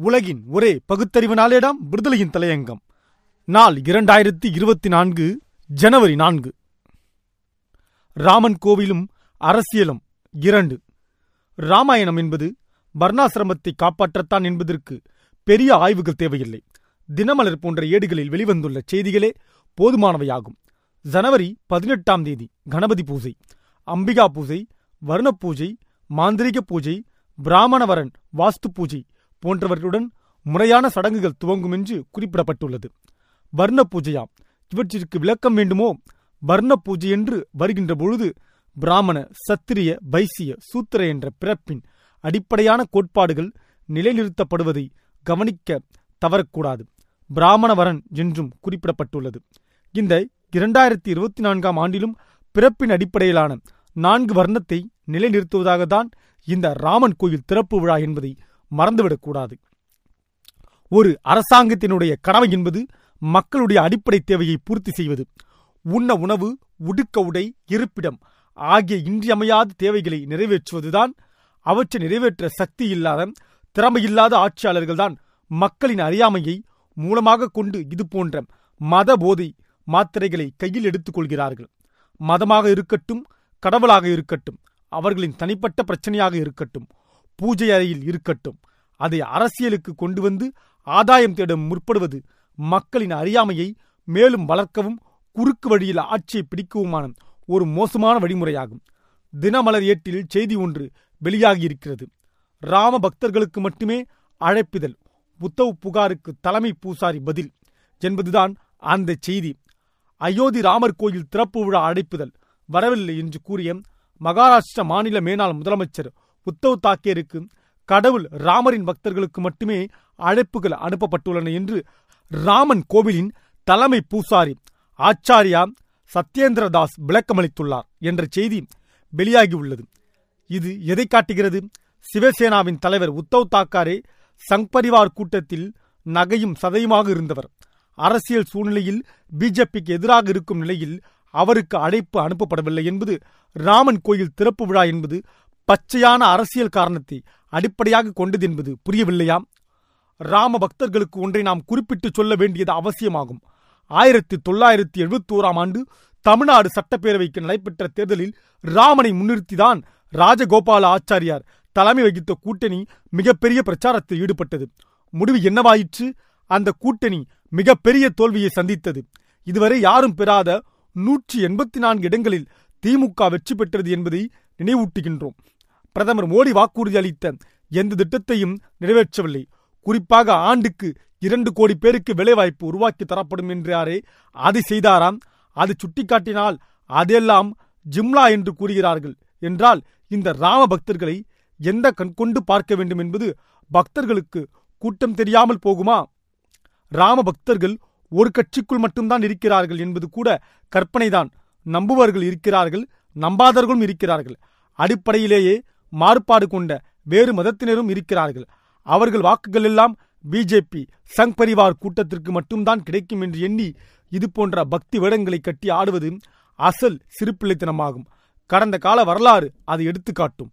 உலகின் ஒரே பகுத்தறிவு நாளேடாம் விடுதலையின் தலையங்கம். நாள் இரண்டாயிரத்தி இருபத்தி நான்கு ஜனவரி நான்கு. ராமன் கோவிலும் அரசியலும் இரண்டு. ராமாயணம் என்பது வர்ணாசிரமத்தை காப்பாற்றத்தான் என்பதற்கு பெரிய ஆய்வுகள் தேவையில்லை. தினமலர் போன்ற ஏடுகளில் வெளிவந்துள்ள செய்திகளே போதுமானவையாகும். ஜனவரி பதினெட்டாம் தேதி கணபதி பூஜை. அம்பிகா பூஜை வருண பூஜை மாந்திரிக பூஜை பிராமணவரன் வாஸ்து பூஜை போன்றவர்களுடன் முறையான சடங்குகள் துவங்கும் என்று குறிப்பிடப்பட்டுள்ளது. வர்ண பூஜையாம் இவற்றிற்கு விளக்கம் வேண்டுமோ? வர்ண பூஜை என்று வருகின்ற பொழுது பிராமண சத்திரிய வைசிய சூத்திர என்ற பிறப்பின் அடிப்படையான கோட்பாடுகள் நிலைநிறுத்தப்படுவதை கவனிக்க தவறக்கூடாது. பிராமணவரன் என்றும் குறிப்பிடப்பட்டுள்ளது. இந்த இரண்டாயிரத்தி இருபத்தி நான்காம் ஆண்டிலும் பிறப்பின் அடிப்படையிலான நான்கு வர்ணத்தை நிலைநிறுத்துவதாகத்தான் இந்த ராமன் கோயில் திறப்பு விழா என்பதை மறந்துவிடக்கூடாது. ஒரு அரசாங்கத்தினுடைய கடமை என்பது மக்களுடைய அடிப்படை தேவையை பூர்த்தி செய்வது. உண்ண உணவு உடுக்க உடை இருப்பிடம் ஆகிய இன்றியமையாத தேவைகளை நிறைவேற்றுவதுதான் அவற்றை நிறைவேற்ற சக்தி இல்லாத திறமையில்லாத ஆட்சியாளர்கள்தான் மக்களின் அறியாமையை மூலமாக கொண்டு இது போன்ற மத போதை மாத்திரைகளை கையில் எடுத்துக் கொள்கிறார்கள். மதமாக இருக்கட்டும் கடவுளாக இருக்கட்டும் அவர்களின் தனிப்பட்ட பிரச்சனையாக இருக்கட்டும் பூஜை அறையில் இருக்கட்டும். அதை அரசியலுக்கு கொண்டு வந்து ஆதாயம் தேட முற்படுவது மக்களின் அறியாமையை மேலும் வளர்க்கவும் குறுக்கு வழியில் ஆட்சியை பிடிக்கவுமான ஒரு மோசமான வழிமுறையாகும். தினமலர் ஏட்டில் செய்தி ஒன்று வெளியாகியிருக்கிறது. ராம பக்தர்களுக்கு மட்டுமே அழைப்பிதழ் உத்தவ் புகாருக்கு தலைமை பூசாரி பதில் என்பதுதான் அந்த செய்தி. அயோத்தி ராமர் கோயில் திறப்பு விழா அழைப்புதல் வரவில்லை என்று கூறிய மகாராஷ்டிர மாநில மேனாள் முதலமைச்சர் உத்தவ் தாக்கேருக்கு கடவுள் ராமரின் பக்தர்களுக்கு மட்டுமே அழைப்புகள் அனுப்பப்பட்டுள்ளன என்று ராமன் கோவிலின் தலைமை பூசாரி ஆச்சாரியா சத்யேந்திர தாஸ் விளக்கமளித்துள்ளார் என்ற செய்தி வெளியாகியுள்ளது. இது எதை காட்டுகிறது? சிவசேனாவின் தலைவர் உத்தவ் தாக்காரே சங் பரிவார் கூட்டத்தில் நகையும் சதையுமாக இருந்தவர். அரசியல் சூழ்நிலையில் பிஜேபிக்கு எதிராக இருக்கும் நிலையில் அவருக்கு அழைப்பு அனுப்பப்படவில்லை என்பது ராமன் கோயில் திறப்பு விழா என்பது பச்சையான அரசியல் காரணத்தை அடிப்படையாக கொண்டது என்பது புரியவில்லையாம் ராம பக்தர்களுக்கு ஒன்றை நாம் குறிப்பிட்டு சொல்ல வேண்டியது அவசியமாகும். ஆயிரத்தி தொள்ளாயிரத்தி எழுபத்தி ஓராம் ஆண்டு தமிழ்நாடு சட்டப்பேரவைக்கு நடைபெற்ற தேர்தலில் ராமனை முன்னிறுத்திதான் ராஜகோபால ஆச்சாரியார் தலைமை வகித்த கூட்டணி மிகப்பெரிய பிரச்சாரத்தில் ஈடுபட்டது. முடிவு என்னவாயிற்று? அந்த கூட்டணி மிகப்பெரிய தோல்வியை சந்தித்தது. இதுவரை யாரும் பெறாத நூற்றி எண்பத்தி நான்கு இடங்களில் திமுக வெற்றி பெற்றது என்பதை நினைவூட்டுகின்றோம். பிரதமர் மோடி வாக்குறுதி அளித்த எந்த திட்டத்தையும் நிறைவேற்றவில்லை. குறிப்பாக ஆண்டுக்கு இரண்டு கோடி பேருக்கு வேலைவாய்ப்பு உருவாக்கி தரப்படும் என்றாரே. அதை செய்தாராம். அது சுட்டிக்காட்டினால் அதெல்லாம் ஜிம்லா என்று கூறுகிறார்கள். என்றால் இந்த ராம பக்தர்களை எந்த கண்கொண்டு பார்க்க வேண்டும் என்பது பக்தர்களுக்கு கூட்டம் தெரியாமல் போகுமா? ராம பக்தர்கள் ஒரு கட்சிக்குள் மட்டும்தான் இருக்கிறார்கள் என்பது கூட கற்பனைதான். நம்புவர்கள் இருக்கிறார்கள் நம்பாதவர்களும் இருக்கிறார்கள். அடிப்படையிலேயே மாறுபாடு கொண்ட வேறு மதத்தினரும் இருக்கிறார்கள். அவர்கள் வாக்குகள் எல்லாம் பிஜேபி சங் பரிவார் கூட்டத்திற்கு மட்டும்தான் கிடைக்கும் என்று எண்ணி இது போன்ற பக்தி வேடங்களை கட்டி ஆடுவது அசல் சிறுபிள்ளைத்தனமாகும் கடந்த கால வரலாறு அதை எடுத்துக்காட்டும்.